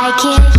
I can't